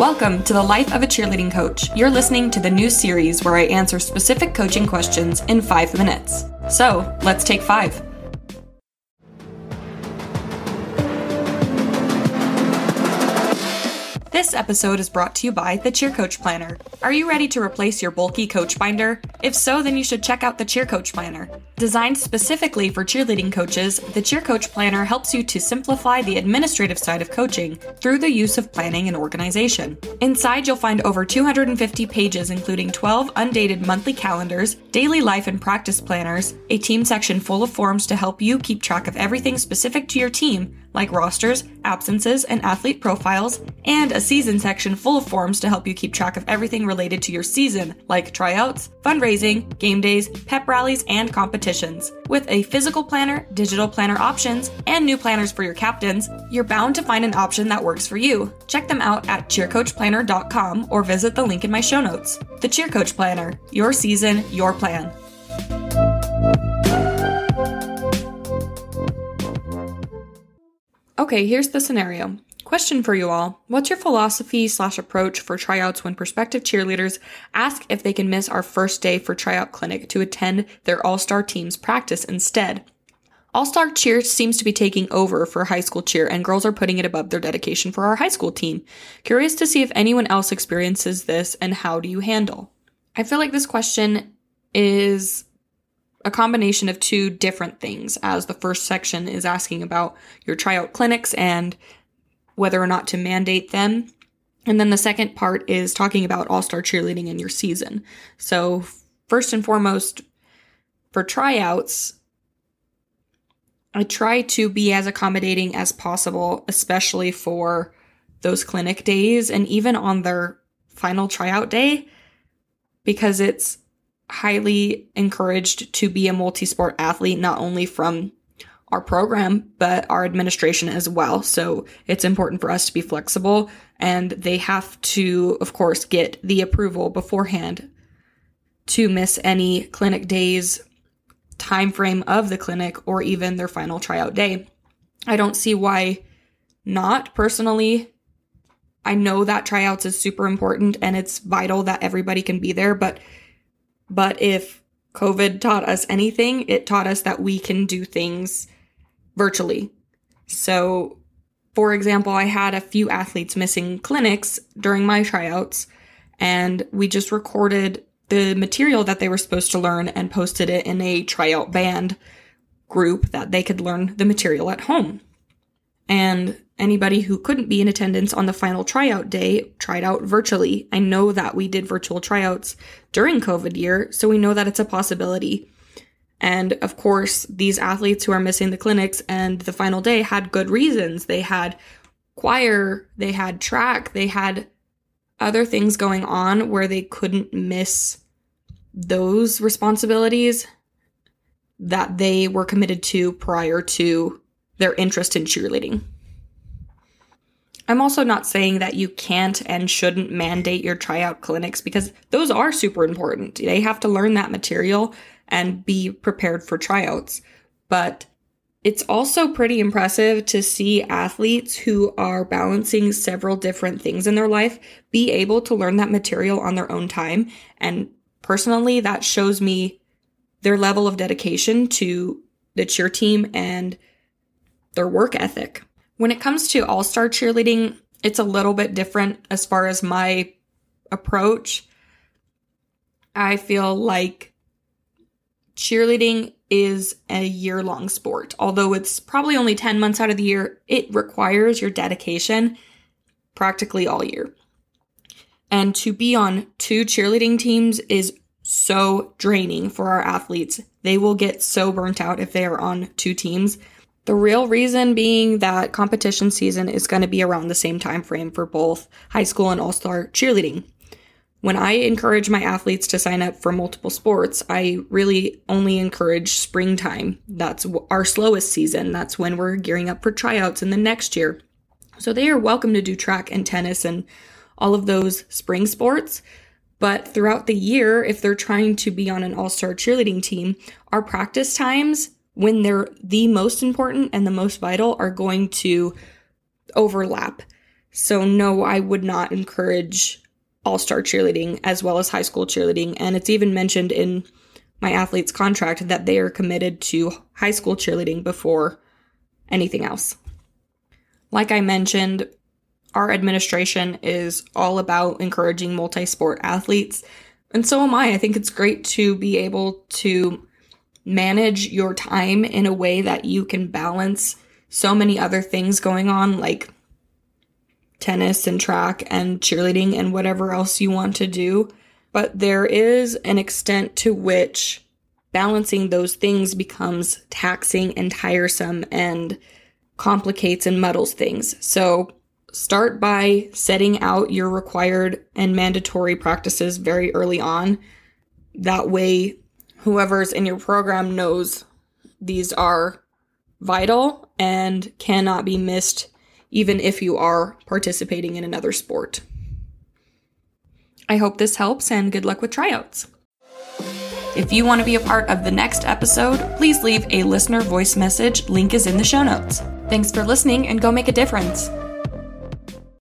Welcome to the Life of a Cheerleading Coach. You're listening to the new series where I answer specific coaching questions in five minutes. So let's take five. This episode is brought to you by the Cheer Coach Planner. Are you ready to replace your bulky coach binder? If so, then you should check out the Cheer Coach Planner. Designed specifically for cheerleading coaches, the Cheer Coach Planner helps you to simplify the administrative side of coaching through the use of planning and organization. Inside, you'll find over 250 pages, including 12 undated monthly calendars, daily life and practice planners, a team section full of forms to help you keep track of everything specific to your team, like rosters, absences, and athlete profiles, and a season section full of forms to help you keep track of everything related to your season, like tryouts, fundraising, game days, pep rallies, and competitions. With a physical planner, digital planner options, and new planners for your captains, you're bound to find an option that works for you. Check them out at cheercoachplanner.com or visit the link in my show notes. The Cheer Coach Planner, your season, your plan. Okay, here's the scenario. Question for you all. What's your philosophy slash approach for tryouts when prospective cheerleaders ask if they can miss our first day for tryout clinic to attend their all-star team's practice instead? All-star cheer seems to be taking over for high school cheer and girls are putting it above their dedication for our high school team. Curious to see if anyone else experiences this and how do you handle? I feel like this question is a combination of two different things, as the first section is asking about your tryout clinics and whether or not to mandate them. And then the second part is talking about all star cheerleading in your season. So, first and foremost, for tryouts, I try to be as accommodating as possible, especially for those clinic days and even on their final tryout day, because it's highly encouraged to be a multi sport athlete, not only from our program, but our administration as well. So it's important for us to be flexible and they have to, of course, get the approval beforehand to miss any clinic days time frame of the clinic or even their final tryout day. I don't see why not personally. I know that tryouts is super important and it's vital that everybody can be there, but but if COVID taught us anything, it taught us that we can do things virtually. So, for example, I had a few athletes missing clinics during my tryouts, and we just recorded the material that they were supposed to learn and posted it in a tryout band group that they could learn the material at home. And anybody who couldn't be in attendance on the final tryout day tried out virtually. I know that we did virtual tryouts during COVID year, so we know that it's a possibility. And of course, these athletes who are missing the clinics and the final day had good reasons. They had choir, they had track, they had other things going on where they couldn't miss those responsibilities that they were committed to prior to their interest in cheerleading. I'm also not saying that you can't and shouldn't mandate your tryout clinics because those are super important. They have to learn that material and be prepared for tryouts. But it's also pretty impressive to see athletes who are balancing several different things in their life be able to learn that material on their own time. And personally, that shows me their level of dedication to the cheer team and their work ethic. When it comes to all star cheerleading, it's a little bit different as far as my approach. I feel like cheerleading is a year long sport. Although it's probably only 10 months out of the year, it requires your dedication practically all year. And to be on two cheerleading teams is so draining for our athletes. They will get so burnt out if they are on two teams. The real reason being that competition season is going to be around the same time frame for both high school and all-star cheerleading. When I encourage my athletes to sign up for multiple sports, I really only encourage springtime. That's our slowest season. That's when we're gearing up for tryouts in the next year. So they are welcome to do track and tennis and all of those spring sports. But throughout the year, if they're trying to be on an all star cheerleading team, our practice times when they're the most important and the most vital are going to overlap. So, no, I would not encourage all star cheerleading as well as high school cheerleading. And it's even mentioned in my athlete's contract that they are committed to high school cheerleading before anything else. Like I mentioned, our administration is all about encouraging multi sport athletes. And so am I. I think it's great to be able to manage your time in a way that you can balance so many other things going on, like tennis and track and cheerleading and whatever else you want to do. But there is an extent to which balancing those things becomes taxing and tiresome and complicates and muddles things. So start by setting out your required and mandatory practices very early on. That way, whoever's in your program knows these are vital and cannot be missed, even if you are participating in another sport. I hope this helps and good luck with tryouts. If you want to be a part of the next episode, please leave a listener voice message. Link is in the show notes. Thanks for listening and go make a difference.